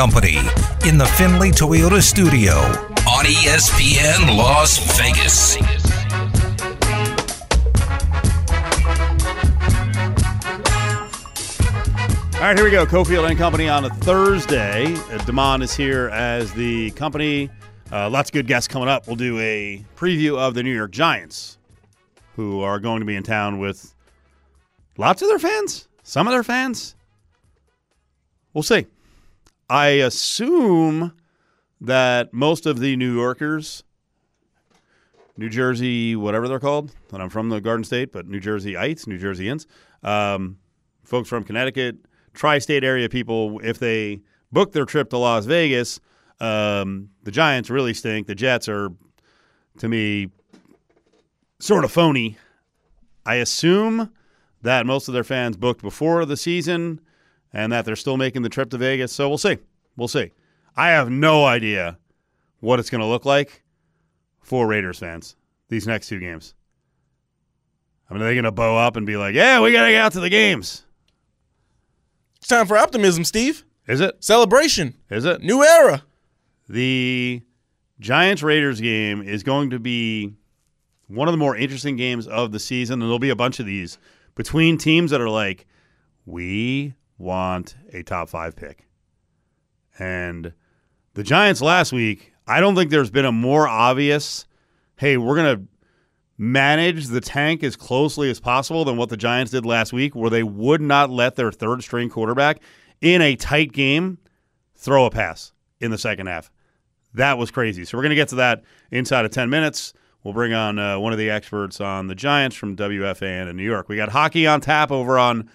Company in the Findlay Toyota studio on ESPN Las Vegas. All right, here we go. Cofield and Company on a Thursday. Uh, Damon is here as the company. Uh, lots of good guests coming up. We'll do a preview of the New York Giants, who are going to be in town with lots of their fans, some of their fans. We'll see. I assume that most of the New Yorkers, New Jersey, whatever they're called, and I'm from the Garden State, but New Jerseyites, New Jerseyans, um, folks from Connecticut, tri-state area people, if they book their trip to Las Vegas, um, the Giants really stink. The Jets are, to me, sort of phony. I assume that most of their fans booked before the season and that they're still making the trip to Vegas. So we'll see. We'll see. I have no idea what it's going to look like for Raiders fans these next two games. I mean, are they going to bow up and be like, yeah, we got to get out to the games? It's time for optimism, Steve. Is it? Celebration. Is it? New era. The Giants Raiders game is going to be one of the more interesting games of the season. And there'll be a bunch of these between teams that are like, we want a top five pick. And the Giants last week, I don't think there's been a more obvious, hey, we're going to manage the tank as closely as possible than what the Giants did last week, where they would not let their third string quarterback in a tight game throw a pass in the second half. That was crazy. So we're going to get to that inside of 10 minutes. We'll bring on uh, one of the experts on the Giants from WFAN in New York. We got hockey on tap over on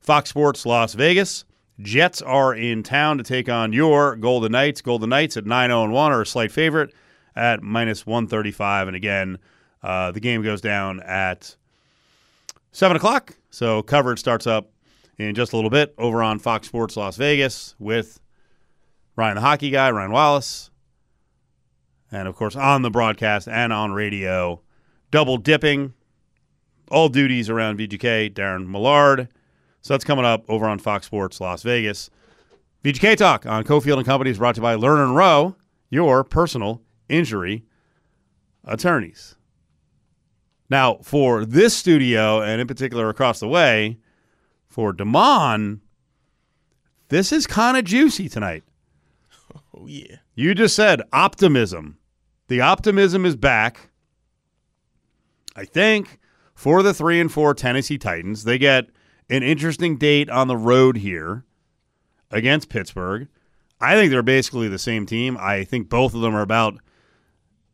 Fox Sports Las Vegas. Jets are in town to take on your Golden Knights. Golden Knights at 9 0 1 are a slight favorite at minus 135. And again, uh, the game goes down at 7 o'clock. So coverage starts up in just a little bit over on Fox Sports Las Vegas with Ryan the Hockey Guy, Ryan Wallace. And of course, on the broadcast and on radio, double dipping, all duties around VGK, Darren Millard. So that's coming up over on Fox Sports Las Vegas. VGK Talk on Cofield and Company is brought to you by Lerner and Rowe, your personal injury attorneys. Now, for this studio, and in particular across the way, for Damon, this is kind of juicy tonight. Oh yeah. You just said optimism. The optimism is back. I think for the three and four Tennessee Titans, they get an interesting date on the road here against Pittsburgh. I think they're basically the same team. I think both of them are about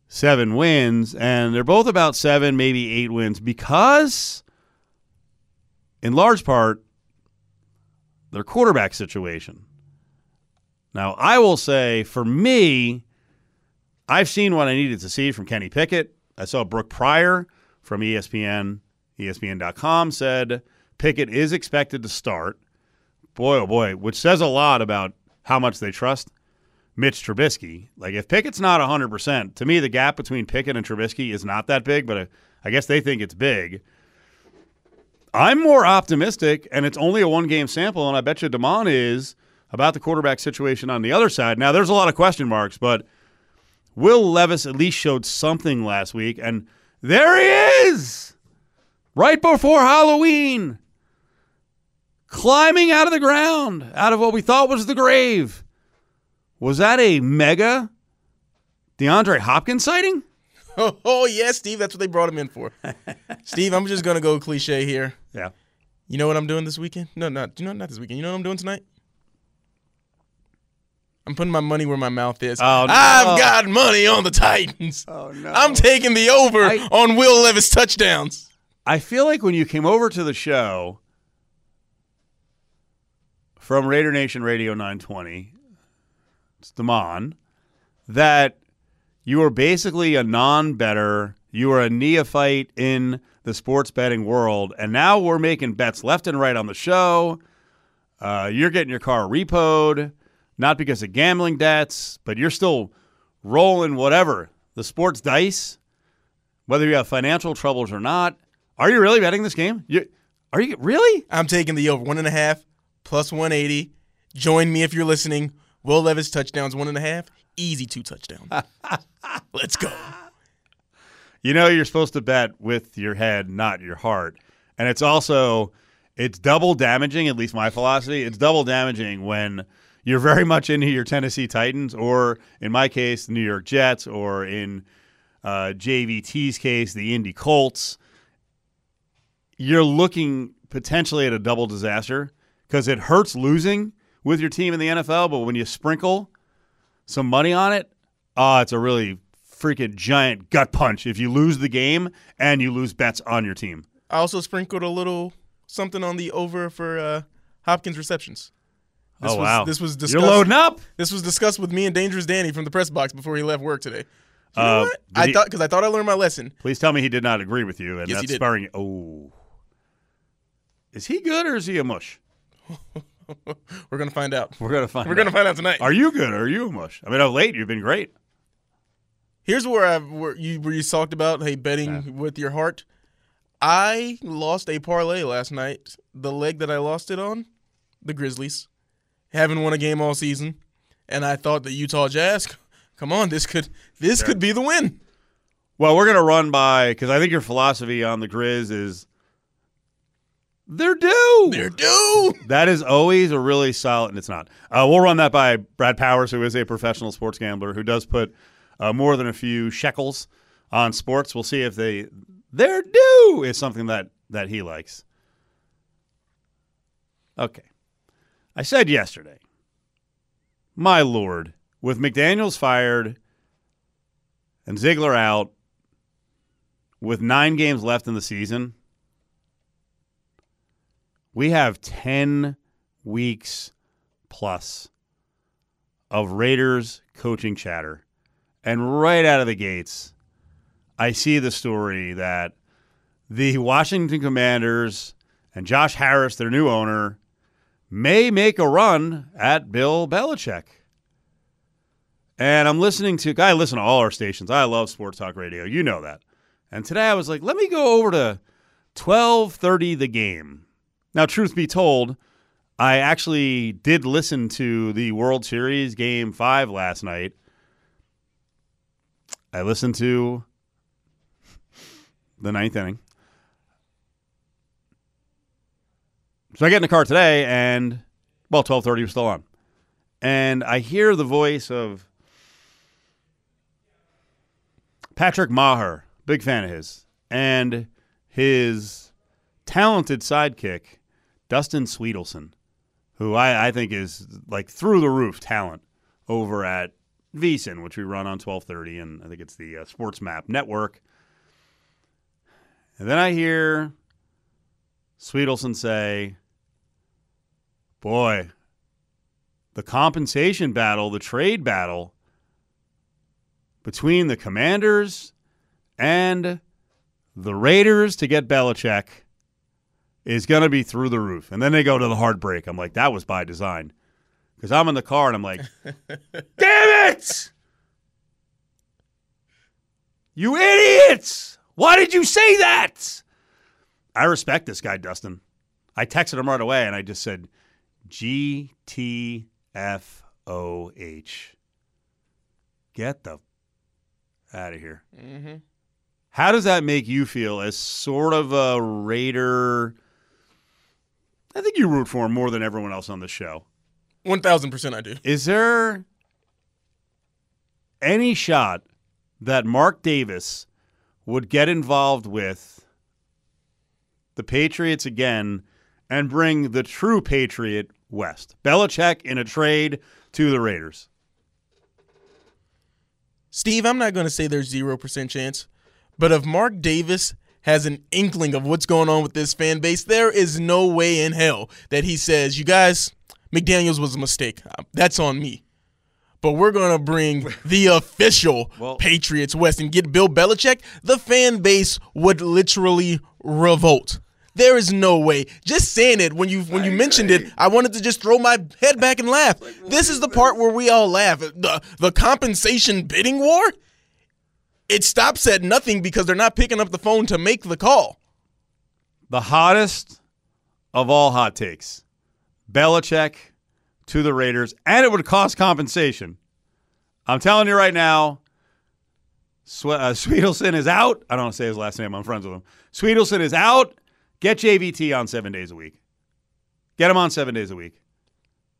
seven wins, and they're both about seven, maybe eight wins because, in large part, their quarterback situation. Now, I will say for me, I've seen what I needed to see from Kenny Pickett. I saw Brooke Pryor from ESPN, ESPN.com said Pickett is expected to start. Boy, oh boy, which says a lot about how much they trust Mitch Trubisky. Like, if Pickett's not 100%, to me, the gap between Pickett and Trubisky is not that big, but I, I guess they think it's big. I'm more optimistic, and it's only a one game sample, and I bet you Damon is about the quarterback situation on the other side. Now, there's a lot of question marks, but Will Levis at least showed something last week, and there he is, right before Halloween, climbing out of the ground, out of what we thought was the grave. Was that a mega DeAndre Hopkins sighting? Oh, oh yeah, Steve. That's what they brought him in for. Steve, I'm just gonna go cliche here. Yeah. You know what I'm doing this weekend? No, not you know not this weekend. You know what I'm doing tonight? I'm putting my money where my mouth is. Oh, no. I've got money on the Titans. Oh, no. I'm taking the over I- on Will Levis touchdowns. I feel like when you came over to the show from Raider Nation Radio 920, it's Damon, that you are basically a non better. You are a neophyte in the sports betting world. And now we're making bets left and right on the show. Uh, you're getting your car repoed, not because of gambling debts, but you're still rolling whatever the sports dice, whether you have financial troubles or not. Are you really betting this game? You, are you really? I'm taking the over one and a half plus 180. Join me if you're listening. Will Levis touchdowns, one and a half. Easy two touchdowns. Let's go. You know you're supposed to bet with your head, not your heart. And it's also it's double damaging, at least my philosophy. It's double damaging when you're very much into your Tennessee Titans, or in my case, the New York Jets, or in uh, JVT's case, the Indy Colts. You're looking potentially at a double disaster because it hurts losing with your team in the NFL, but when you sprinkle some money on it, oh, it's a really freaking giant gut punch if you lose the game and you lose bets on your team. I also sprinkled a little something on the over for uh, Hopkins receptions. This oh was, wow! This was discussed. You're loading up. This was discussed with me and Dangerous Danny from the press box before he left work today. You know Uh, what? I he- thought because I thought I learned my lesson. Please tell me he did not agree with you, and Yes, that's did. spurring. Oh, is he good or is he a mush? We're gonna find out. We're gonna find. We're gonna find out tonight. Are you good or are you mush? I mean, of late you've been great. Here's where I where you where you talked about hey betting with your heart. I lost a parlay last night. The leg that I lost it on, the Grizzlies, haven't won a game all season, and I thought the Utah Jazz. Come on, this could this could be the win. Well, we're gonna run by because I think your philosophy on the Grizz is they're due. They're due. That is always a really solid, and it's not. Uh, we'll run that by Brad Powers, who is a professional sports gambler who does put uh, more than a few shekels on sports. We'll see if they they're due is something that that he likes. Okay, I said yesterday, my lord, with McDaniels fired and Ziegler out, with nine games left in the season we have 10 weeks plus of Raiders coaching chatter. And right out of the gates, I see the story that the Washington Commanders and Josh Harris, their new owner, may make a run at Bill Belichick. And I'm listening to, I listen to all our stations. I love sports talk radio. You know that. And today I was like, let me go over to 1230 the game. Now, truth be told, I actually did listen to the World Series game five last night. I listened to the ninth inning. So I get in the car today and well, twelve thirty was still on. And I hear the voice of Patrick Maher, big fan of his, and his talented sidekick, Dustin Swedelson, who I, I think is like through the roof talent over at VSIN, which we run on 1230, and I think it's the uh, Sports Map Network. And then I hear Swedelson say, Boy, the compensation battle, the trade battle between the Commanders and the Raiders to get Belichick is going to be through the roof. And then they go to the heartbreak. I'm like, that was by design. Because I'm in the car and I'm like, damn it! You idiots! Why did you say that? I respect this guy, Dustin. I texted him right away and I just said, G T F O H. Get the out of here. Mm-hmm. How does that make you feel as sort of a Raider? I think you root for him more than everyone else on the show. One thousand percent, I do. Is there any shot that Mark Davis would get involved with the Patriots again and bring the true Patriot west? Belichick in a trade to the Raiders. Steve, I'm not going to say there's zero percent chance, but if Mark Davis has an inkling of what's going on with this fan base, there is no way in hell that he says, "You guys, McDaniels was a mistake. Uh, That's on me." But we're gonna bring the official Well- Patriots West and get Bill Belichick. The fan base would literally revolt. There is no way. Just saying it when you when you mentioned it, I wanted to just throw my head back and laugh. This is the part where we all laugh. The the compensation bidding war. It stops at nothing because they're not picking up the phone to make the call. The hottest of all hot takes Belichick to the Raiders, and it would cost compensation. I'm telling you right now, Swe- uh, Swedelson is out. I don't say his last name. I'm friends with him. Swedelson is out. Get JVT on seven days a week. Get him on seven days a week.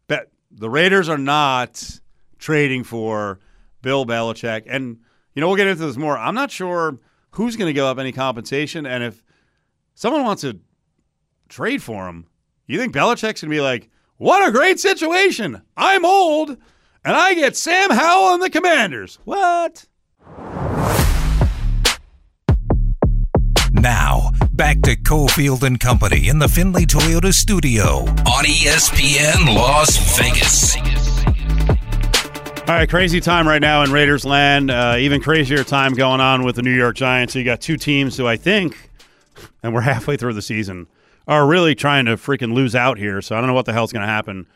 Bet the Raiders are not trading for Bill Belichick. And, you know, we'll get into this more. I'm not sure who's going to give up any compensation. And if someone wants to trade for him, you think Belichick's going to be like, what a great situation. I'm old and I get Sam Howell and the Commanders. What? Now, back to Cofield and Company in the Findlay Toyota studio on ESPN Las Vegas. All right, crazy time right now in Raiders land. Uh, even crazier time going on with the New York Giants. So you got two teams who I think, and we're halfway through the season, are really trying to freaking lose out here. So I don't know what the hell's going to happen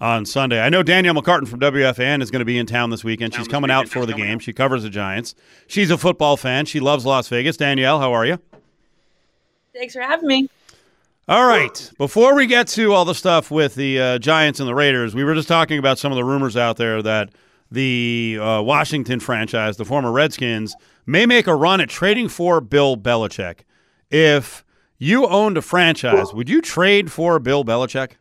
on Sunday. I know Danielle McCartan from WFAN is going to be in town this weekend. She's coming out for the game. She covers the Giants. She's a football fan. She loves Las Vegas. Danielle, how are you? Thanks for having me. All right. Before we get to all the stuff with the uh, Giants and the Raiders, we were just talking about some of the rumors out there that the uh, Washington franchise, the former Redskins, may make a run at trading for Bill Belichick. If you owned a franchise, would you trade for Bill Belichick?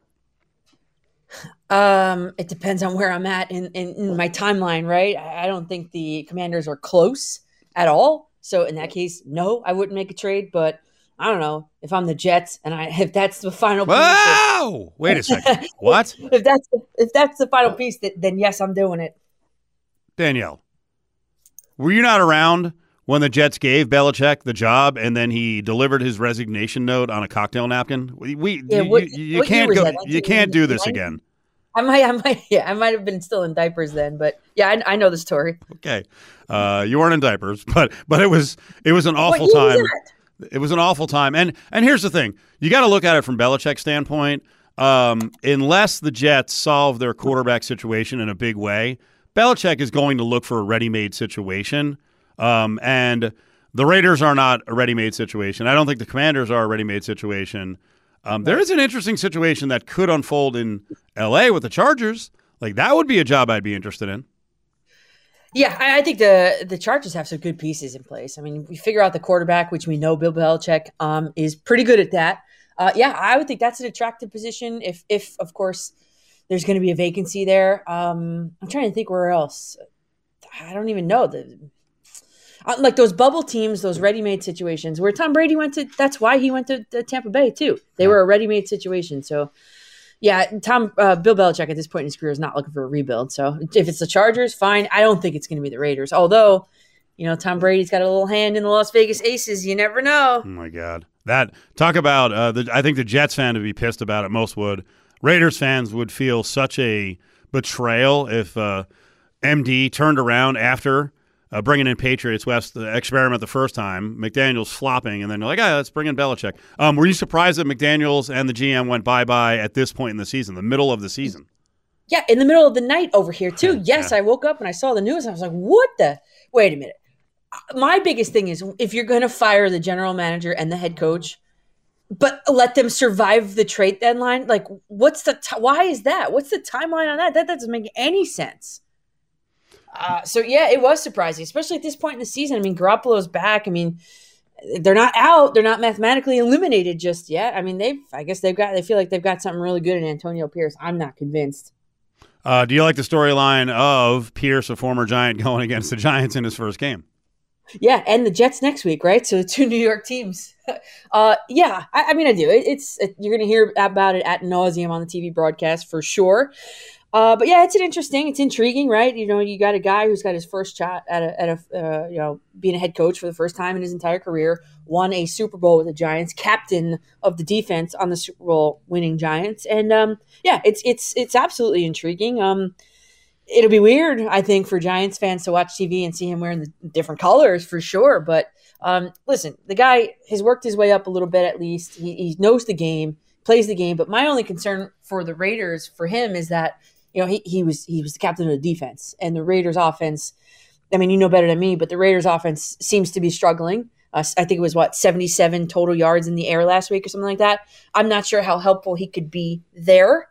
Um, it depends on where I'm at in, in, in my timeline, right? I don't think the commanders are close at all. So in that case, no, I wouldn't make a trade. But I don't know if I'm the Jets and I if that's the final piece. Wow! Wait a second. what? If that's the, if that's the final piece, that, then yes, I'm doing it. Danielle, were you not around when the Jets gave Belichick the job and then he delivered his resignation note on a cocktail napkin? We, we Yeah, you, what- you, you year can't go. You can't do this again. I might, I might, yeah, I might have been still in diapers then, but yeah, I, I know the story. Okay, uh, you weren't in diapers, but but it was it was an awful What year was time. It was an awful time, and and here's the thing: you got to look at it from Belichick's standpoint. Um, unless the Jets solve their quarterback situation in a big way, Belichick is going to look for a ready-made situation, um, and the Raiders are not a ready-made situation. I don't think the Commanders are a ready-made situation. Um, there is an interesting situation that could unfold in L.A. with the Chargers. Like that would be a job I'd be interested in. Yeah, I, think the the Chargers have some good pieces in place. I mean, we figure out the quarterback, which we know Bill Belichick um, is pretty good at that. Uh, yeah, I would think that's an attractive position. If if of course there's going to be a vacancy there. Um, I'm trying to think where else. I don't even know the. uh, Like those bubble teams, those ready-made situations where Tom Brady went to. That's why he went to, to Tampa Bay too. They were a ready-made situation. So, yeah, Tom uh, Bill Belichick at this point in his career is not looking for a rebuild. So if it's the Chargers, fine. I don't think it's going to be the Raiders. Although, you know, Tom Brady's got a little hand in the Las Vegas Aces. You never know. Oh my God, that talk about. Uh, the, I think the Jets fan would be pissed about it. Most would. Raiders fans would feel such a betrayal if uh, MD turned around after uh, bringing in Patriots West the experiment the first time. McDaniels flopping, and then they're like, "Ah, let's bring in Belichick." Um, were you surprised that McDaniels and the GM went bye bye at this point in the season, the middle of the season? Yeah, in the middle of the night over here too. Yes, Yeah. I woke up and I saw the news. I was like, "What the? Wait a minute." Uh, My biggest thing is if you're going to fire the general manager and the head coach, but let them survive the trade deadline, like what's the t- why is that? What's the timeline on that? That doesn't make any sense. Uh, so yeah, it was surprising, especially at this point in the season. I mean, Garoppolo's back. I mean, they're not out. They're not mathematically eliminated just yet. I mean, they've. I guess they've got. They feel like they've got something really good in Antonio Pierce. I'm not convinced. Uh, do you like the storyline of Pierce, a former Giant, going against the Giants in his first game? Yeah, and the Jets next week, right? So the two New York teams. uh, yeah, I, I mean, I do. It, it's it, you're going to hear about it at nauseum on the TV broadcast for sure. Uh, but yeah, it's an interesting, it's intriguing, right? You know, you got a guy who's got his first shot at a, at a uh, you know, being a head coach for the first time in his entire career, won a Super Bowl with the Giants, captain of the defense on the Super Bowl winning Giants, and um, yeah, it's it's it's absolutely intriguing. Um, it'll be weird, I think, for Giants fans to watch TV and see him wearing the different colors for sure. But um, listen, the guy has worked his way up a little bit at least. He, he knows the game, plays the game. But my only concern for the Raiders for him is that you know he, he was he was the captain of the defense, and the Raiders offense. I mean, you know better than me, but the Raiders offense seems to be struggling. Uh, I think it was what 77 total yards in the air last week or something like that. I'm not sure how helpful he could be there.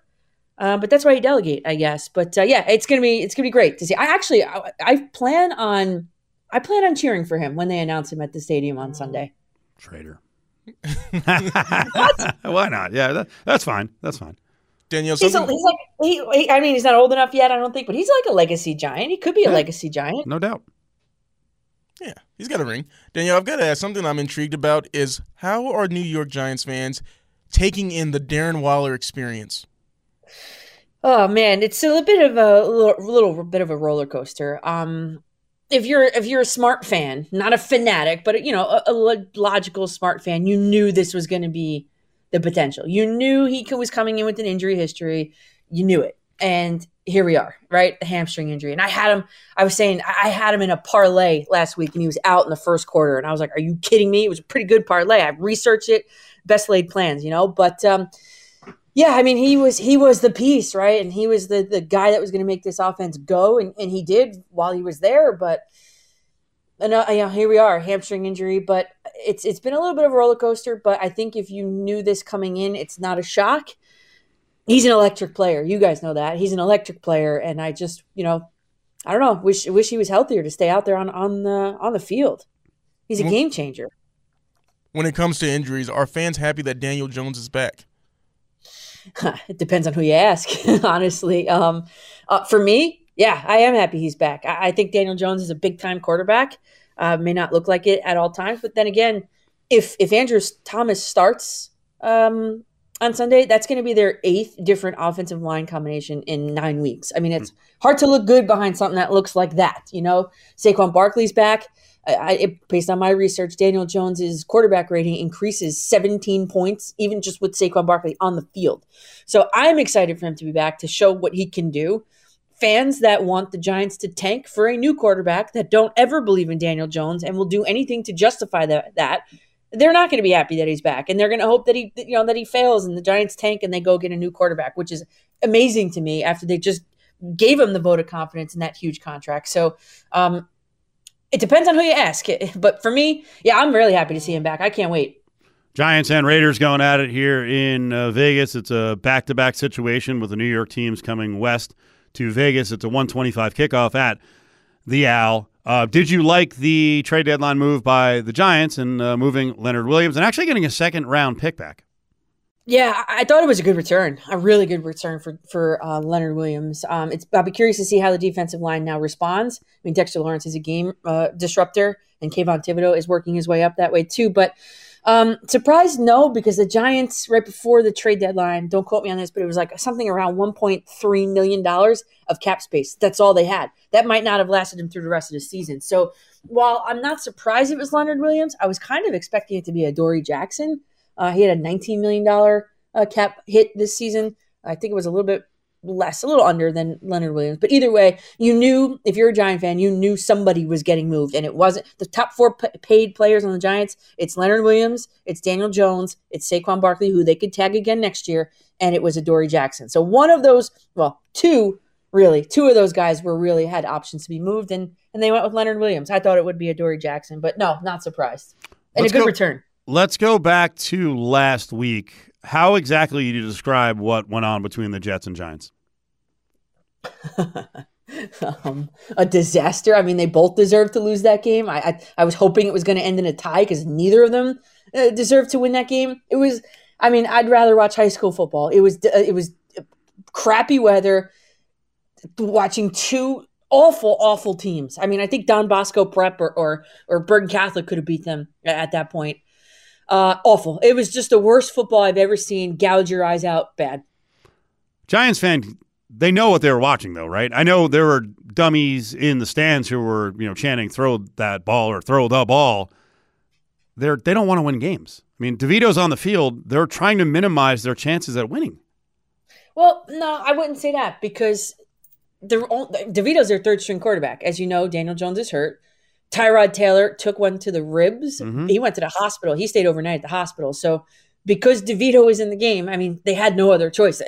Uh, but that's why you delegate, I guess. But uh, yeah, it's gonna be it's gonna be great to see. I actually I, I plan on I plan on cheering for him when they announce him at the stadium on Sunday. Traitor. Why not? Yeah, that, that's fine. That's fine. Danielle, He's, a, he's like he, he- I mean he's not old enough yet, I don't think, but he's like a legacy giant. He could be a Yeah. legacy giant. No doubt. yeah, he's got a ring. Danielle, I've got to ask something I'm intrigued about is how are New York Giants fans taking in the Darren Waller experience? Oh man, it's a little bit of a little, little bit of a roller coaster. Um, if you're if you're a smart fan, not a fanatic, but you know a, a logical smart fan, you knew this was going to be the potential. You knew he was coming in with an injury history. You knew it, and here we are, right? The hamstring injury, and I had him. I was saying I had him in a parlay last week, and he was out in the first quarter, and I was like, "Are you kidding me?" It was a pretty good parlay. I researched it, best laid plans, you know, but. um yeah, I mean he was he was the piece, right? And he was the the guy that was going to make this offense go, and, and he did while he was there. But and uh, you know, here we are, hamstring injury. But it's it's been a little bit of a roller coaster. But I think if you knew this coming in, it's not a shock. He's an electric player. You guys know that he's an electric player, and I just you know, I don't know. Wish wish he was healthier to stay out there on on the on the field. He's a game changer. When it comes to injuries, are fans happy that Daniel Jones is back? it depends on who you ask, honestly. Um, uh, for me, yeah, I am happy he's back. I, I think Daniel Jones is a big time quarterback. Uh, may not look like it at all times, but then again, if if Andrew Thomas starts um, on Sunday, that's going to be their eighth different offensive line combination in nine weeks. I mean, it's hard to look good behind something that looks like that. You know, Saquon Barkley's back. I, it- based on my research, Daniel Jones's quarterback rating increases 17 points, even just with Saquon Barkley on the field. So I'm excited for him to be back to show what he can do. Fans that want the Giants to tank for a new quarterback that don't ever believe in Daniel Jones and will do anything to justify that, that they're not going to be happy that he's back, and they're going to hope that he, you know, that he fails and the Giants tank and they go get a new quarterback, which is amazing to me after they just gave him the vote of confidence in that huge contract. So, um, it depends on who you ask. But for me, yeah, I'm really happy to see him back. I can't wait. Giants and Raiders going at it here in uh, Vegas. It's a back to back situation with the New York teams coming west to Vegas. It's a 125 kickoff at the Al. Uh, did you like the trade deadline move by the Giants and uh, moving Leonard Williams and actually getting a second round pick back? Yeah, I thought it was a good return, a really good return for for uh, Leonard Williams. Um, it's I'll be curious to see how the defensive line now responds. I mean, Dexter Lawrence is a game uh, disruptor, and Kayvon Thibodeaux is working his way up that way too. But um, surprised, no, because the Giants right before the trade deadline, don't quote me on this, but it was like something around 1.3 million dollars of cap space. That's all they had. That might not have lasted him through the rest of the season. So while I'm not surprised it was Leonard Williams, I was kind of expecting it to be Adoree' Jackson. Uh, he had a $19 million uh, cap hit this season. I think it was a little bit less, a little under than Leonard Williams. But either way, you knew if you're a Giant fan, you knew somebody was getting moved, and it wasn't the top four p- paid players on the Giants. It's Leonard Williams, it's Daniel Jones, it's Saquon Barkley, who they could tag again next year, and it was Adoree' Jackson. So one of those, well, two really, two of those guys were really had options to be moved, and and they went with Leonard Williams. I thought it would be Adoree' Jackson, but no, not surprised, and Let's a good go- return. Let's go back to last week. How exactly do you describe what went on between the Jets and Giants? um, a disaster. I mean, they both deserved to lose that game. I I, I was hoping it was going to end in a tie because neither of them uh, deserved to win that game. It was. I mean, I'd rather watch high school football. It was. Uh, it was crappy weather. Watching two awful, awful teams. I mean, I think Don Bosco Prep or or, or Bergen Catholic could have beat them at that point. Uh, awful. It was just the worst football I've ever seen. Gouge your eyes out. Bad. Giants fan, they know what they were watching, though, right? I know there were dummies in the stands who were, you know, chanting "throw that ball" or "throw the ball." They're they don't want to win games. I mean, DeVito's on the field. They're trying to minimize their chances at winning. Well, no, I wouldn't say that because they're all, DeVito's their third string quarterback. As you know, Daniel Jones is hurt. Tyrod Taylor took one to the ribs. Mhm. He went to the hospital. He stayed overnight at the hospital. So because DeVito is in the game, I mean, they had no other choice.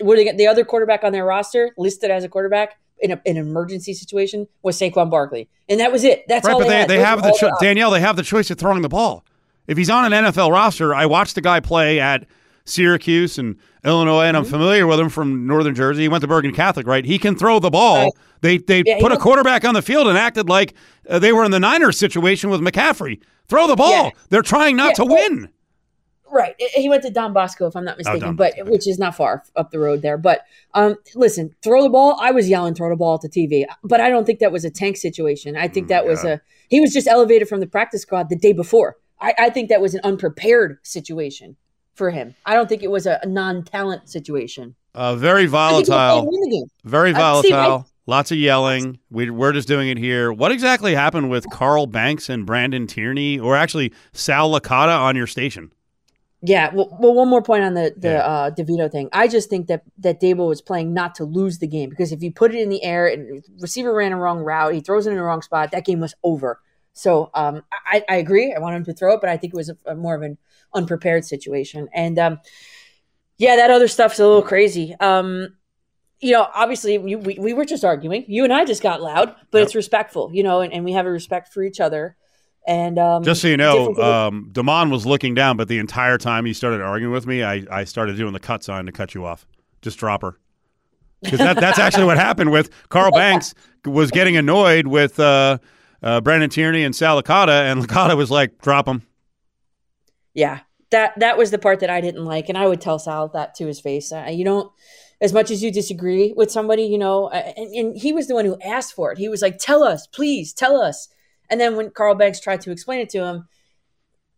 Were they, the other quarterback on their roster listed as a quarterback in, a, in an emergency situation was Saquon Barkley, and that was it. That's right, all but they, they, they have the cho- Danielle. They have the choice of throwing the ball. If he's on an NFL roster, I watched the guy play at Syracuse and Illinois, and I'm Mm-hmm. familiar with him from Northern Jersey. He went to Bergen Catholic, right? He can throw the ball. Right. They they Yeah, put a quarterback on the field and acted like uh, they were in the Niners situation with McCaffrey. Throw the ball. Yeah. They're trying not Yeah, to well, win. Right. He went to Don Bosco, if I'm not mistaken, Oh, but which is not far up the road there. But um, listen, throw the ball. I was yelling, throw the ball at the TV, but I don't think that was a tank situation. I think that was a he was just elevated from the practice squad the day before. I, I think that was an unprepared situation for him. I don't think it was a, a non-talent situation. Uh, very volatile. playing win the game. Very volatile. Lots of yelling. We, we're just doing it here. What exactly happened with Carl Banks and Brandon Tierney, or actually Sal Licata on your station? Yeah. Well, well, one more point on the the Yeah. uh, DeVito thing. I just think that that Daboll was playing not to lose the game because if you put it in the air and receiver ran a wrong route, he throws it in the wrong spot, that game was over. So um, I, I agree. I want him to throw it, but I think it was a, a more of an unprepared situation. And um, yeah, that other stuff's a little crazy. Um, you know, obviously, we, we, we were just arguing. You and I just got loud, but Yep. it's respectful, you know, and, and we have a respect for each other. And um, Just so you know, um, Damon was looking down, but the entire time he started arguing with me, I, I started doing the cut sign to cut you off. Just drop her. Because that, that's actually what happened with Carl Banks was getting annoyed with uh, uh, Brandon Tierney and Sal Licata, and Licata was like, drop him. Yeah, that that was the part that I didn't like, and I would tell Sal that to his face. Uh, you don't, as much as you disagree with somebody, you know, uh, and, and he was the one who asked for it. He was like, "Tell us, please, tell us." And then when Carl Banks tried to explain it to him,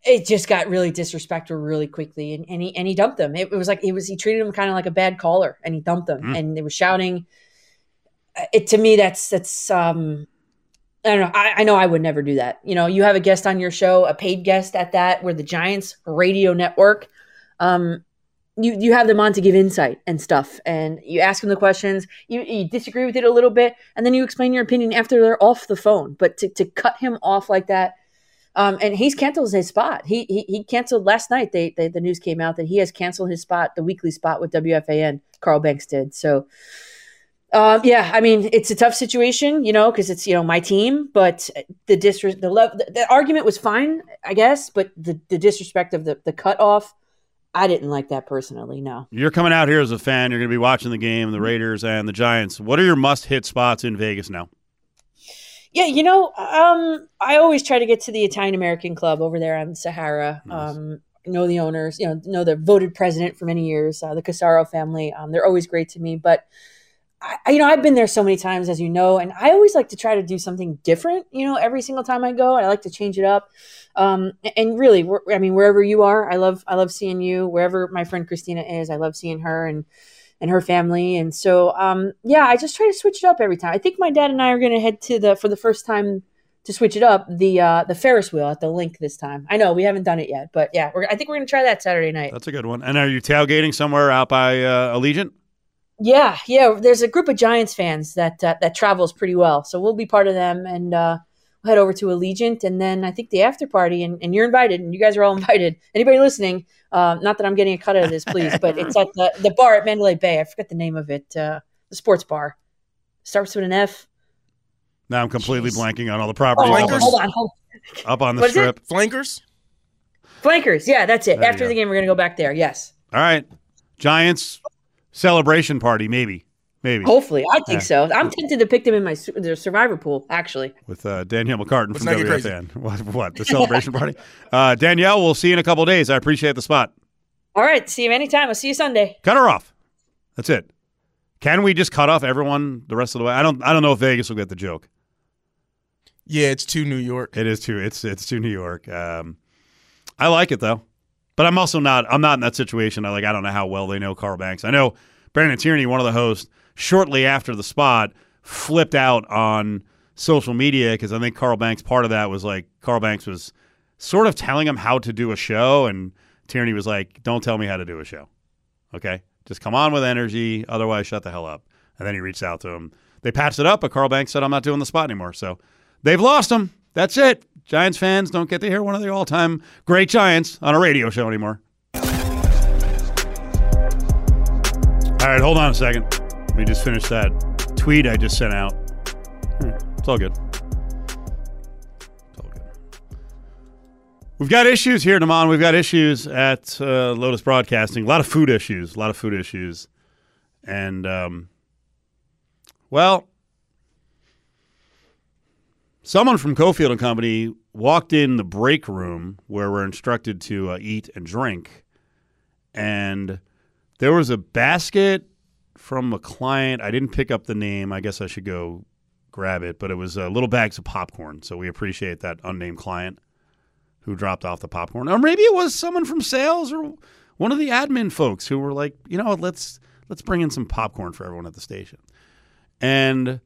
it just got really disrespectful really quickly, and, and he and he dumped them. It, it was like he was he treated him kind of like a bad caller, and he dumped them, Mm. and they were shouting. Uh, It to me, that's that's um, I don't know. I, I know I would never do that. You know, you have a guest on your show, a paid guest at that, where the Giants radio network, um, you you have them on to give insight and stuff, and you ask them the questions. You, you disagree with it a little bit, and then you explain your opinion after they're off the phone. But to, to cut him off like that, um, and he's canceled his spot. He he, he canceled last night. They, they the news came out that he has canceled his spot, the weekly spot with WFAN. Carl Banks did so. Um, yeah, I mean it's a tough situation, you know, because it's you know my team, but the disres the, lev- the the argument was fine, I guess, but the the disrespect of the the cutoff, I didn't like that personally. No, You're coming out here as a fan. You're going to be watching the game, the Raiders and the Giants. What are your must hit spots in Vegas now? yeah, you know, um, I always try to get to the Italian American Club over there on Sahara. Nice. Um, know the owners, you know, know the voted president for many years, uh, the Casaro family. Um, they're always great to me, but. I, you know, I've been there so many times, as you know, and I always like to try to do something different. You know, every single time I go, I like to change it up. Um, and really, I mean, wherever you are, I love, I love seeing you. Wherever my friend Christina is, I love seeing her and and her family. And so, um, yeah, I just try to switch it up every time. I think my dad and I are going to head to the for the first time to switch it up the uh, the Ferris wheel at the LINQ this time. I know we haven't done it yet, but yeah, I think we're going to try that Saturday night. That's a good one. And are you tailgating somewhere out by uh, Allegiant? Yeah, yeah. There's a group of Giants fans that uh, that travels pretty well, so we'll be part of them, and uh, we'll head over to Allegiant, and then I think the after party, and, and you're invited, and you guys are all invited. Anybody listening? Uh, not that I'm getting a cut out of this, please, but it's at the, the bar at Mandalay Bay. I forget the name of it. Uh, the sports bar starts with an F. Now I'm completely Jeez. blanking on all the Oh, properties Flankers? up, hold on, on, hold up on the What is it? strip. Flankers? Flankers. Yeah, that's it. There After the game, we're gonna go back there. Yes, All right. Giants celebration party, maybe. Maybe. hopefully. I think Yeah. so. I'm tempted to pick them in my su- their survivor pool. Actually. With uh, Danielle McCartan from not get crazy. WFAN. What, what? The celebration party? Uh, Danielle, we'll see you in a couple of days. I appreciate the spot. All right. See you anytime. I'll see you Sunday. Cut her off. That's it. Can we just cut off everyone the rest of the way? I don't. I don't know if Vegas will get the joke. Yeah, it's to New York. It is too. It's it's to New York. Um, I like it though, but I'm also not. I'm not in that situation. I like. I don't know how well they know Carl Banks. I know Brandon Tierney, one of the hosts, shortly after the spot, flipped out on social media because I think Carl Banks. Part of that was like Carl Banks was sort of telling him how to do a show, and Tierney was like, "Don't tell me how to do a show. Okay, just come on with energy. Otherwise, shut the hell up." And then he reached out to him. They patched it up, but Carl Banks said, "I'm not doing the spot anymore." So they've lost him. That's it. Giants fans don't get to hear one of the all-time great Giants on a radio show anymore. All right, hold on a second. Let me just finish that tweet I just sent out. It's all good. It's all good. We've got issues here, Damon. We've got issues at uh, Lotus Broadcasting. A lot of food issues. A lot of food issues. And, um, well, someone from Cofield and Company walked in the break room where we're instructed to uh, eat and drink. And there was a basket from a client. I didn't pick up the name. I guess I should go grab it. But it was uh, little bags of popcorn. So we appreciate that unnamed client who dropped off the popcorn. Or maybe it was someone from sales or one of the admin folks who were like, you know, let's let's bring in some popcorn for everyone at the station. And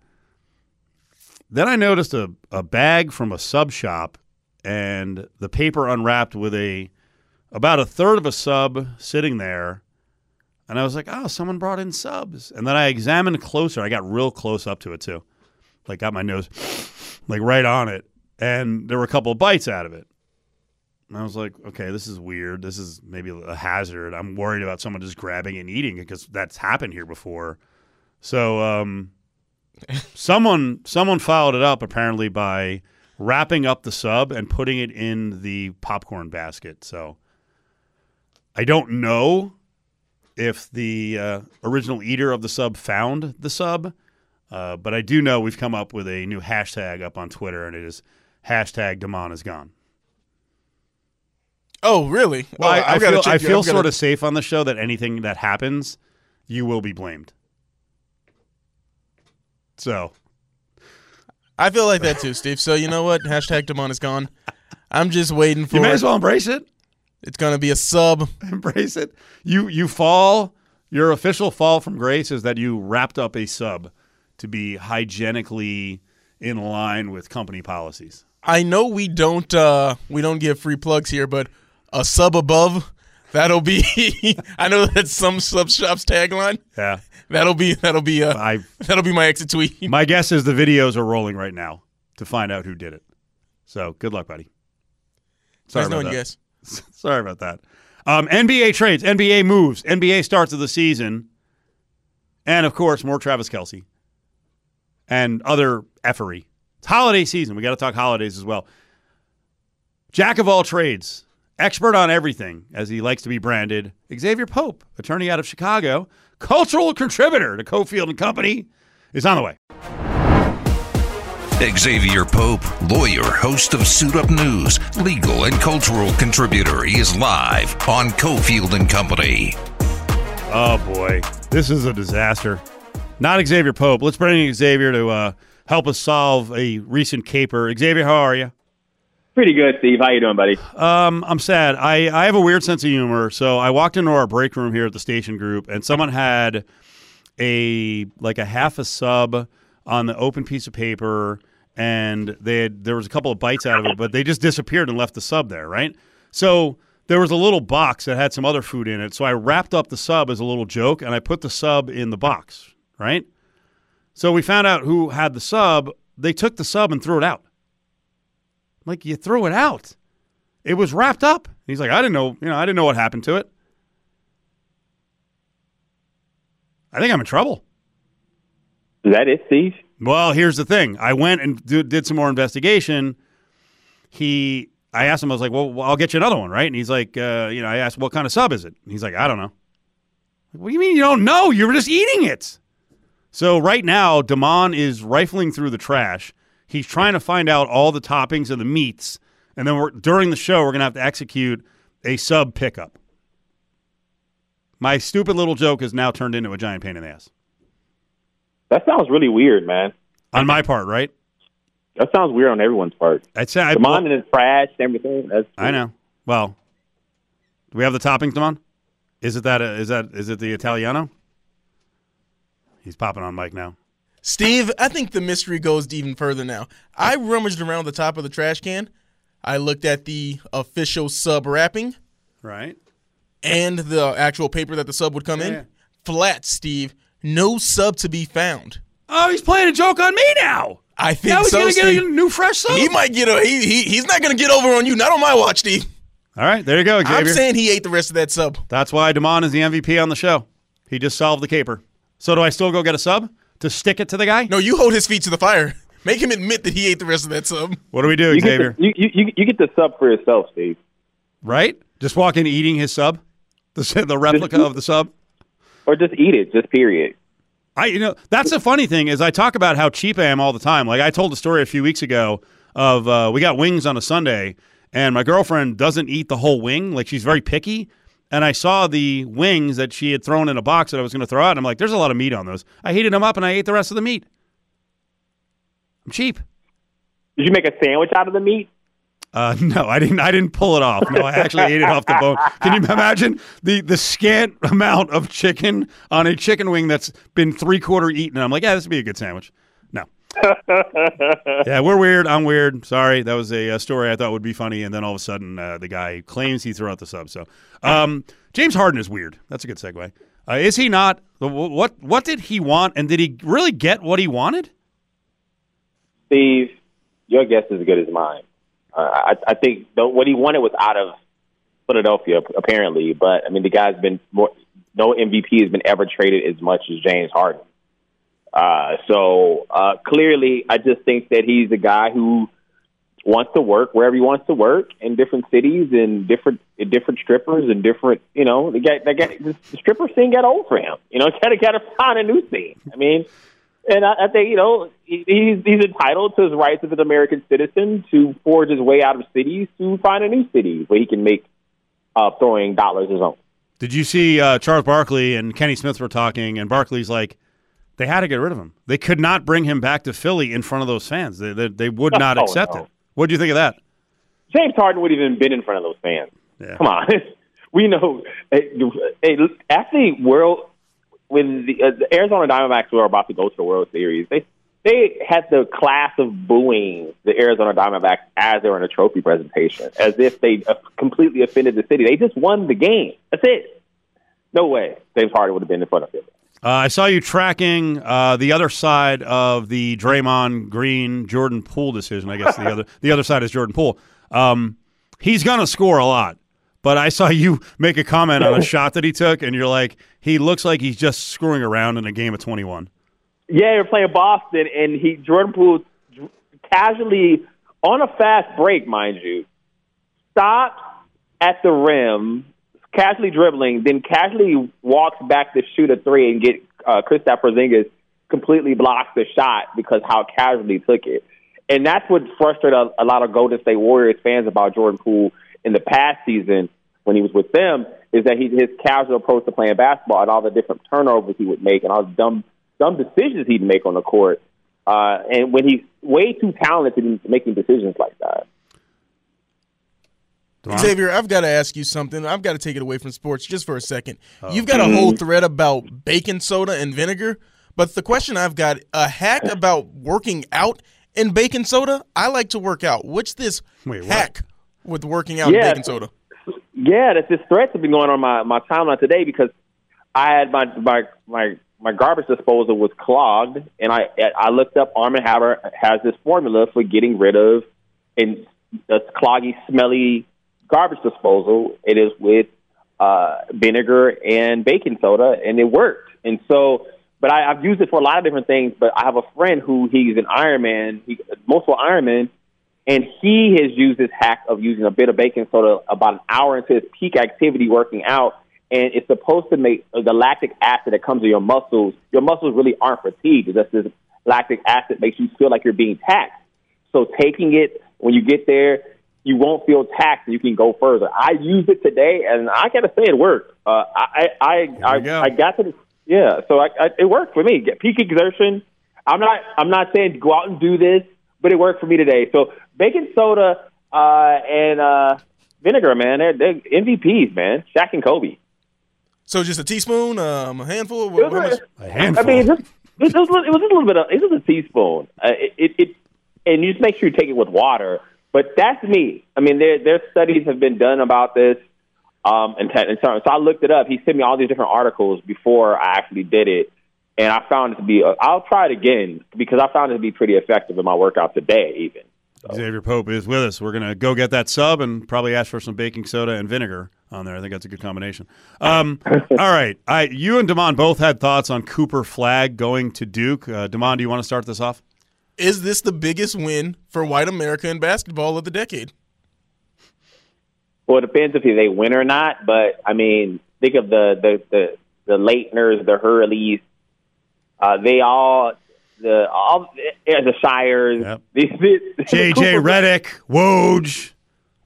then I noticed a, a bag from a sub shop and the paper unwrapped with a about a third of a sub sitting there. And I was like, oh, someone brought in subs. And then I examined closer. I got real close up to it too. Like got my nose like right on it. And there were a couple of bites out of it. And I was like, okay, this is weird. This is maybe a hazard. I'm worried about someone just grabbing and eating it because that's happened here before. So um, someone someone followed it up apparently by wrapping up the sub and putting it in the popcorn basket. So I don't know if the uh, original eater of the sub found the sub, uh, but I do know we've come up with a new hashtag up on Twitter, and it is hashtag Damon is gone. Oh, really? Well, oh, I, I feel, I feel sort of safe on the show that anything that happens, you will be blamed. So I feel like that too, Steve. So you know what? Hashtag Demon is gone. I'm just waiting for you may it. as well embrace it. It's gonna be a sub. Embrace it. You you fall. Your official fall from grace is that you wrapped up a sub to be hygienically in line with company policies. I know we don't uh we don't give free plugs here, but a sub above, that'll be I know that's some sub shop's tagline. Yeah, That'll be that'll be uh I. that'll be my exit tweet. My guess is the videos are rolling right now to find out who did it. So good luck, buddy. Sorry Nice about that. guys. Sorry about that. Um, NBA trades, NBA moves, NBA starts of the season, and of course more Travis Kelce and other effery. It's holiday season. We got to talk holidays as well. Jack of all trades, expert on everything, as he likes to be branded. Exavier Pope, attorney out of Chicago, cultural contributor to Cofield and Company, is on the way. Exavier Pope, lawyer, host of Suit Up News, legal and cultural contributor. He is live on Cofield and Company. Oh boy, this is a disaster. Not Exavier Pope. Let's bring in Exavier to uh, help us solve a recent caper. Exavier, how are you? Pretty good, Steve. How you doing, buddy? Um, I'm sad. I, I have a weird sense of humor. So I walked into our break room here at the station group, and someone had a like a half a sub on the open piece of paper, and they had there was a couple of bites out of it, but they just disappeared and left the sub there, right? So there was a little box that had some other food in it. So I wrapped up the sub as a little joke, and I put the sub in the box, right? So we found out who had the sub. They took the sub and threw it out. Like you threw it out. It was wrapped up. He's like, I didn't know, you know, I didn't know what happened to it. I think I'm in trouble. Is that it, Steve? Well, here's the thing. I went and do, did some more investigation. He, I asked him, I was like, well, I'll get you another one, right? And he's like, uh, you know, I asked, what kind of sub is it? And he's like, I don't know. What do you mean you don't know? You were just eating it. So right now, Damon is rifling through the trash. He's trying to find out all the toppings of the meats, and then we're, during the show, we're gonna have to execute a sub pickup. My stupid little joke has now turned into a giant pain in the ass That sounds really weird, man. on my part, right? That sounds weird on everyone's part. I'd say I, Damon and his trash and everything. That's I know. Well, do we have the toppings, Damon? Is it that? Uh, is that? Is it the Italiano? He's popping on mic now. Steve, I think the mystery goes even further now. I rummaged around the top of the trash can. I looked at the official sub wrapping Right. and the actual paper that the sub would come Yeah. in. Flat, Steve. No sub to be found. Oh, he's playing a joke on me now. I think Now he's so, gonna get Steve. a new fresh sub. He might get a he, he he's not gonna get over on you. Not on my watch, Steve. All right, there you go, I'm saying he ate the rest of that sub. That's why Damon is the MVP on the show. He just solved the caper. So do I still go get a sub to stick it to the guy? No, you hold his feet to the fire. Make him admit that he ate the rest of that sub. What do we do, You get, Exavier? the, you, you, you- you get the sub for yourself, Steve. right? Just walk in eating his sub, the the replica of the sub. Or just eat it, just period. I you know that's the funny thing is I talk about how cheap I am all the time. Like I told a story a few weeks ago of uh, we got wings on a Sunday and my girlfriend doesn't eat the whole wing. Like she's very picky. And I saw the wings that she had thrown in a box that I was going to throw out. And I'm like, there's a lot of meat on those. I heated them up and I ate the rest of the meat. I'm cheap. Did you make a sandwich out of the meat? Uh, no, I didn't. I didn't pull it off. No, I actually ate it off the bone. Can you imagine the the scant amount of chicken on a chicken wing that's been three quarter eaten? I'm like, yeah, this would be a good sandwich. No. yeah, we're weird. I'm weird. Sorry, that was a, uh story I thought would be funny, and then all of a sudden, uh, the guy claims he threw out the sub. So, um, James Harden is weird. That's a good segue. Uh, is he not? What what did he want, and did he really get what he wanted? Steve, your guess is as good as mine. Uh, I, I think the, what he wanted was out of Philadelphia, apparently. But I mean, the guy's been more. No MVP has been ever traded as much as James Harden. Uh, so uh, clearly, I just think that he's a guy who wants to work wherever he wants to work in different cities and different in different strippers and different. You know, the guy, the guy, the stripper scene got old for him. You know, got to got to find a new scene. I mean. And I, I think you know he- he's he's entitled to his rights as an American citizen to forge his way out of cities to find a new city where he can make uh, throwing dollars his own. Did you see uh, Charles Barkley and Kenny Smith were talking, and Barkley's like, they had to get rid of him. They could not bring him back to Philly in front of those fans. They, they, they would not Oh, accept no. it. What do you think of that? James Harden would have even been in front of those fans. Yeah. Come on, we know. Hey, hey, actually, world when the, uh, the Arizona Diamondbacks were about to go to the World Series, they they had the class of booing the Arizona Diamondbacks as they were in a trophy presentation, as if they uh, completely offended the city. They just won the game. That's it. No way, James Harden would have been in front of them. Uh, I saw you tracking uh, the other side of the Draymond Green Jordan Poole decision. I guess the other the other side is Jordan Poole. Um, he's going to score a lot, but I saw you make a comment on a shot that he took, and you're like, he looks like he's just screwing around in a game of 21. Yeah, were playing Boston, and he Jordan Poole casually on a fast break, mind you, stops at the rim, casually dribbling, then casually walks back to shoot a three and get uh, Kristaps Porzingis completely blocks the shot because how casually took it. And that's what frustrated a, a lot of Golden State Warriors fans about Jordan Poole in the past season when he was with them is that he, his casual approach to playing basketball and all the different turnovers he would make and all the dumb dumb decisions he'd make on the court. Uh, and when he's way too talented in making decisions like that. Devon? Exavier, I've got to ask you something. I've got to take it away from sports just for a second. Oh. You've got a whole mm-hmm. thread about baking soda and vinegar, but the question I've got a hack about working out and baking soda. I like to work out. What's this Wait, what? hack with working out Yeah. and baking soda? Yeah, that's this threats have been going on my my timeline today because I had my my my my garbage disposal was clogged, and I I looked up Arm and Hammer has this formula for getting rid of and a cloggy, smelly garbage disposal. It is with uh, vinegar and baking soda, and it worked. And so, but I, I've used it for a lot of different things. But I have a friend who he's an Ironman, he, multiple Ironman, and he has used this hack of using a bit of baking soda about an hour into his peak activity working out, and it's supposed to make the lactic acid that comes to your muscles. Your muscles really aren't fatigued. Just this lactic acid makes you feel like you're being taxed. So taking it when you get there, you won't feel taxed you can go further. I used it today, and I gotta say it worked. Uh, I I we I, go. I got to the, yeah, so I, I, it worked for me. Get peak exertion. I'm not I'm not saying go out and do this, but it worked for me today. So baking soda uh, and uh, vinegar, man, they're, they're MVPs, man. Shaq and Kobe. So just a teaspoon, um, a handful. What, what much? A handful. I mean, just, it, was, it was just a little bit of it was a teaspoon. Uh, it, it, it and you just make sure you take it with water. But that's me. I mean, there there studies have been done about this. Um, and, and so, so I looked it up. He sent me all these different articles before I actually did it, and I found it to be. Uh, I'll try it again because I found it to be pretty effective in my workout today, even. Exavier Pope is with us. We're going to go get that sub and probably ask for some baking soda and vinegar on there. I think that's a good combination. Um, all right. I, you and Demond both had thoughts on Cooper Flagg going to Duke. Uh, Damon, do you want to start this off? Is this the biggest win for white America in basketball of the decade? Well, it depends if they win or not. But I mean, think of the the the, the Laettners, the Hurleys. Uh, they all the all the Shires. Yep. These, these, JJ Cooper- Redick, Woj.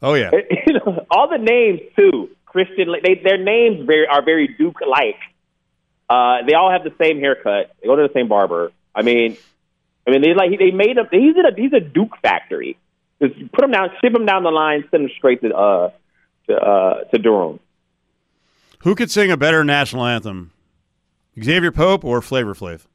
Oh yeah. all the names too. Christian, they, their names very, are very Duke like. Uh, they all have the same haircut. They go to the same barber. I mean, I mean, they like they made up. He's in a he's a Duke factory. Just put him down, ship him down the line, send him straight to uh to uh to Durham. Who could sing a better national anthem? Exavier Pope or Flavor Flav?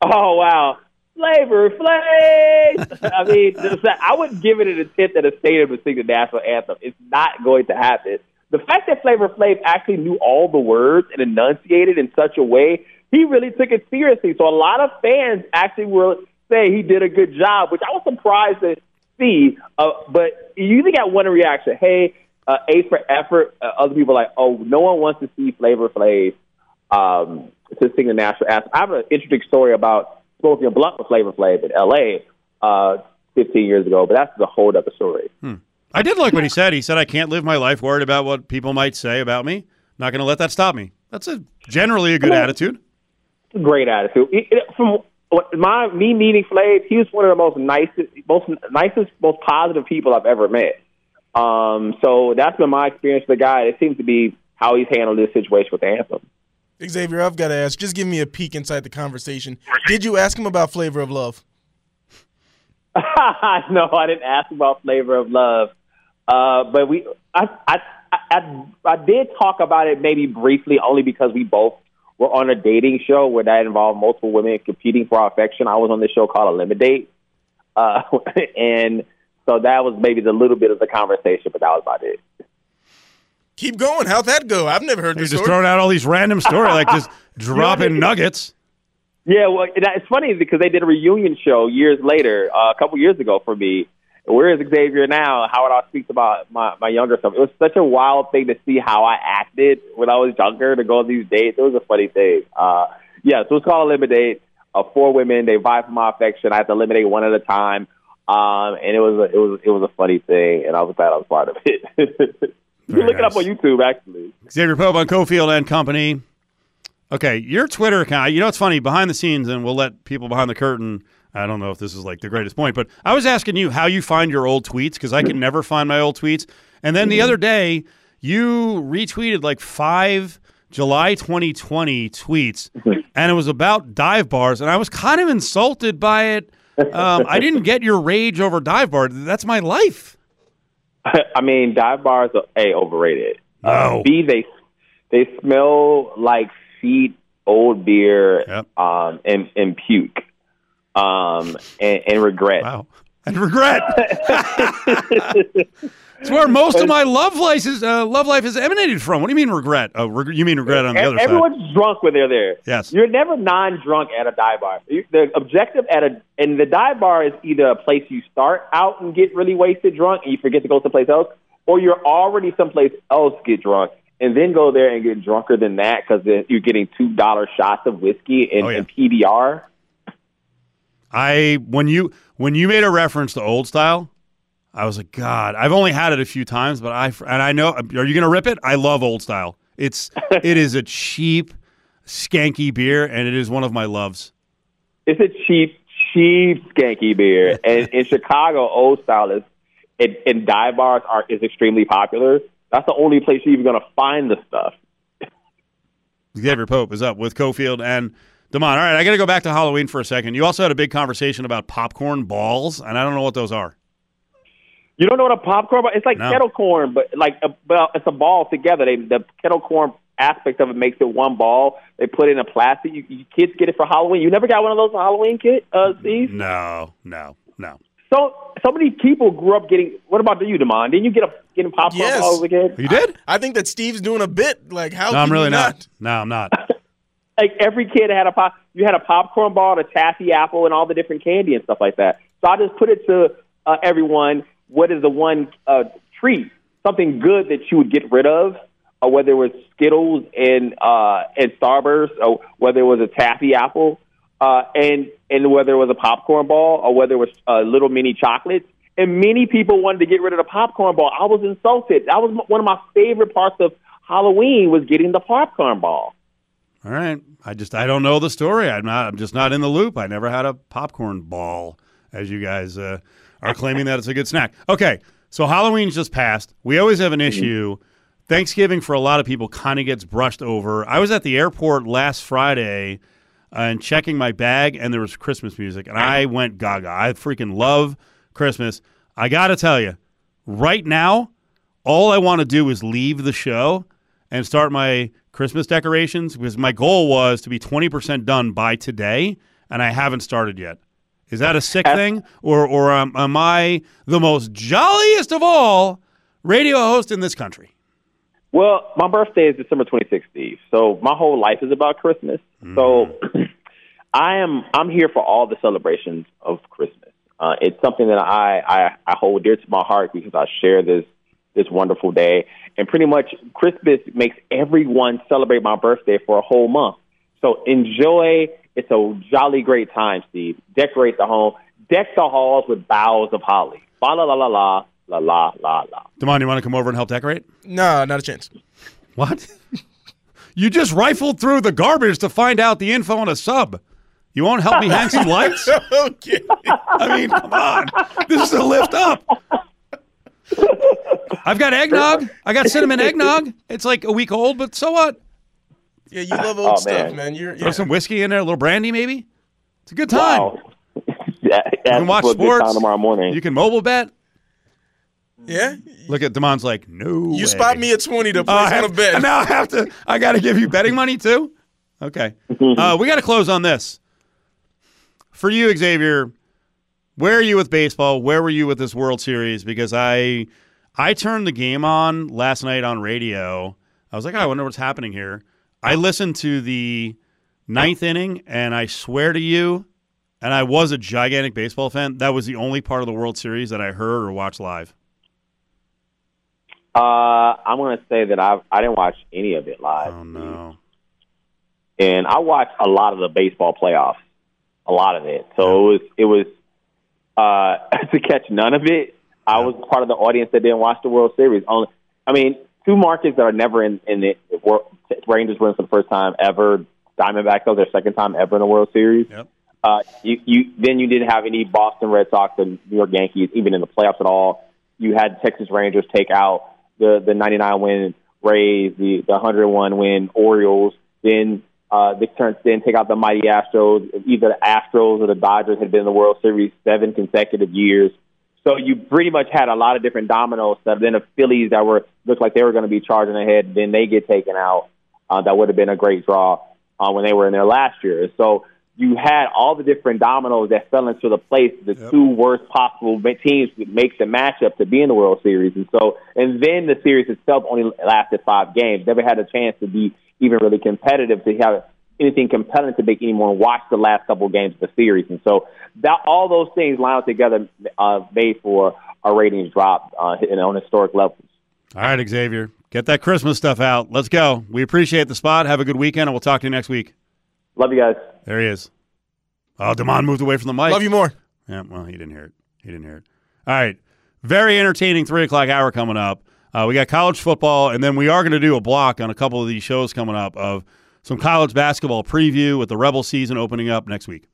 Oh wow, Flavor Flav! I mean, I would give it an attempt that a stadium would sing the national anthem. It's not going to happen. The fact that Flavor Flav actually knew all the words and enunciated in such a way, he really took it seriously. So a lot of fans actually will say he did a good job, which I was surprised to see. Uh, but you usually got one reaction: "Hey, uh, A for effort." Uh, other people are like, "Oh, no one wants to see Flavor Flav." um, to sing the national anthem. I have an interesting story about smoking a blunt with Flavor Flav in L.A. Uh, 15 years ago, but that's a whole other story. I did like what he said. He said, "I can't live my life worried about what people might say about me. Not going to let that stop me." That's a generally a good attitude. Great attitude. It- it- from what- my me meeting Flav, he was one of the most nicest, most nicest, most positive people I've ever met. Um, so that's been my experience with the guy. It seems to be how he's handled this situation with the anthem. Exavier, I've got to ask, just give me a peek inside the conversation. Did you ask him about Flavor of Love? no, I didn't ask about flavor of love, uh, but we, I, I, I, I did talk about it maybe briefly, only because we both were on a dating show where that involved multiple women competing for our affection. I was on this show called Eliminidate, uh, and so that was maybe the little bit of the conversation, but that was about it. Keep going. How'd that go? I've never heard You're this just story. throwing out all these random stories, like just dropping nuggets. Yeah, well, it's funny because they did a reunion show years later, uh, a couple years ago for me. Where is Exavier now? Howard I speaks about my, my younger self. It was such a wild thing to see how I acted when I was younger to go on these dates. It was a funny thing. Uh, yeah, so it's called Eliminidate. Uh, four women, they vie for my affection. I had to eliminate one at a time. Um, and it was a, it was it was a funny thing, and I was glad I was part of it. you can Very look it up on YouTube, actually. Exavier Pope on Cofield and Company. Okay, your Twitter account. You know, it's funny behind the scenes, and we'll let people behind the curtain. I don't know if this is like the greatest point, but I was asking you how you find your old tweets because I can never find my old tweets. And then the other day, you retweeted like five July 2020 tweets, and it was about dive bars, and I was kind of insulted by it. Um, I didn't get your rage over dive bar. That's my life. I mean, dive bars are a overrated. No. Uh, B they they smell like feet, old beer, Yep. um, and and puke, um, and, and regret. Wow. And regret. it's where most of my love life is uh, love life is emanated from. What do you mean regret? Oh, reg- you mean regret on the other side? Everyone's drunk when they're there. Yes. you're never non-drunk at a dive bar. The objective at a and the dive bar is either a place you start out and get really wasted drunk and you forget to go someplace else, or you're already someplace else get drunk and then go there and get drunker than that because you're getting two dollar shots of whiskey and, Oh, yeah. and PBR. I when you when you made a reference to old style, I was like, God, I've only had it a few times, but I and I know. Are you gonna rip it? I love old style. It's it is a cheap, skanky beer, and it is one of my loves. It's a cheap, cheap, skanky beer. and in Chicago, Old Style is, and, and dive bars are is extremely popular. That's the only place you're even going to find the stuff. Exavier Pope is up with Cofield and Damon. All right, I got to go back to Halloween for a second. You also had a big conversation about popcorn balls, and I don't know what those are. You don't know what a popcorn? But it's like No. kettle corn, but like a, well, it's a ball together. They the kettle corn aspect of it makes it one ball. They put it in a plastic. You, you kids get it for Halloween. You never got one of those for Halloween, kid? Uh, Steve. No, no, no. So so many people grew up getting. What about you, Demond? Didn't you get a getting popcorn Yes. balls as a kid? You did? I think that Steve's doing a bit. Like, how? No, I'm really you not. No, I'm not. like every kid had a pop. You had a popcorn ball, and a taffy apple, and all the different candy and stuff like that. So I just put it to uh, everyone: what is the one uh, treat, something good that you would get rid of, or whether it was Skittles and uh, and Starburst, or whether it was a taffy apple. uh, and and whether it was a popcorn ball or whether it was uh, little mini chocolates. And many people wanted to get rid of the popcorn ball. I was insulted. That was one of my favorite parts of Halloween was getting the popcorn ball. All right. I just I don't know the story. I'm not. I'm just not in the loop. I never had a popcorn ball, as you guys uh, are claiming that it's a good snack. Okay. So Halloween's just passed. We always have an issue. Thanksgiving for a lot of people kind of gets brushed over. I was at the airport last Friday uh, and checking my bag, and there was Christmas music, and I went gaga. I freaking love Christmas. I got to tell you, right now, all I want to do is leave the show and start my Christmas decorations because my goal was to be 20% done by today, and I haven't started yet. Is that a sick thing, or or um, am I the most jolliest of all radio hosts in this country? Well, my birthday is December 26th, Steve. So my whole life is about Christmas. So I am I'm here for all the celebrations of Christmas. Uh, it's something that I, I I hold dear to my heart because I share this this wonderful day, and pretty much Christmas makes everyone celebrate my birthday for a whole month. So enjoy. It's a jolly great time, Steve. Decorate the home. Deck the halls with boughs of holly. La la la la la la la la la. Damon, you want to come over and help decorate? Nah, not a chance. What? you just rifled through the garbage to find out the info on a sub. You won't help me hang some lights? okay. I mean, come on. This is a lift up. I've got eggnog. I got cinnamon eggnog. It's like a week old, but so what? Yeah, you love old Oh, stuff, man. man. You're Throw some whiskey in there, a little brandy maybe. It's a good time. Wow. yeah, can watch sports. tomorrow morning. You can mobile bet. yeah. Look at Damon's like, no. You way. spot me at twenty to Oh, I place on a bet. Now I have to. I got to give you betting money too. Okay. Uh, we got to close on this. For you, Exavier, where are you with baseball? Where were you with this World Series? Because I, I turned the game on last night on radio. I was like, oh, I wonder what's happening here. I listened to the ninth inning, and I swear to you, and I was a gigantic baseball fan. That was the only part of the World Series that I heard or watched live. Uh, I'm going to say that I I didn't watch any of it live, Oh no. and I watched a lot of the baseball playoffs, a lot of it. So it was it was uh, to catch none of it. I was part of the audience that didn't watch the World Series. Only, I mean, two markets that are never in in the Wor- Rangers win for the first time ever. Diamondbacks that was their second time ever in the World Series. Yep. Uh, you, you then you didn't have any Boston Red Sox and New York Yankees even in the playoffs at all. You had Texas Rangers take out the the 99 win Rays, the the 101 win Orioles. Then uh, they turned then take out the mighty Astros. Either the Astros or the Dodgers had been in the World Series seven consecutive years. So you pretty much had a lot of different dominoes. That then the Phillies that were looked like they were going to be charging ahead. Then they get taken out. Uh, that would have been a great draw uh, when they were in there last year. So you had all the different dominoes that fell into the place. The two worst possible teams would make the matchup to be in the World Series, and so and then the series itself only lasted five games. Never had a chance to be even really competitive to have anything compelling to make anyone watch the last couple of games of the series. And so that all those things lined together uh, made for our ratings drop uh, in- on historic levels. All right, Exavier, get that Christmas stuff out. Let's go. We appreciate the spot. Have a good weekend, and we'll talk to you next week. Love you guys. There he is. Oh, Damon moved away from the mic. Love you more. Yeah, well, he didn't hear it. He didn't hear it. All right. Very entertaining three o'clock hour coming up. Uh, we got college football, and then we are going to do a block on a couple of these shows coming up of some college basketball preview with the Rebel season opening up next week.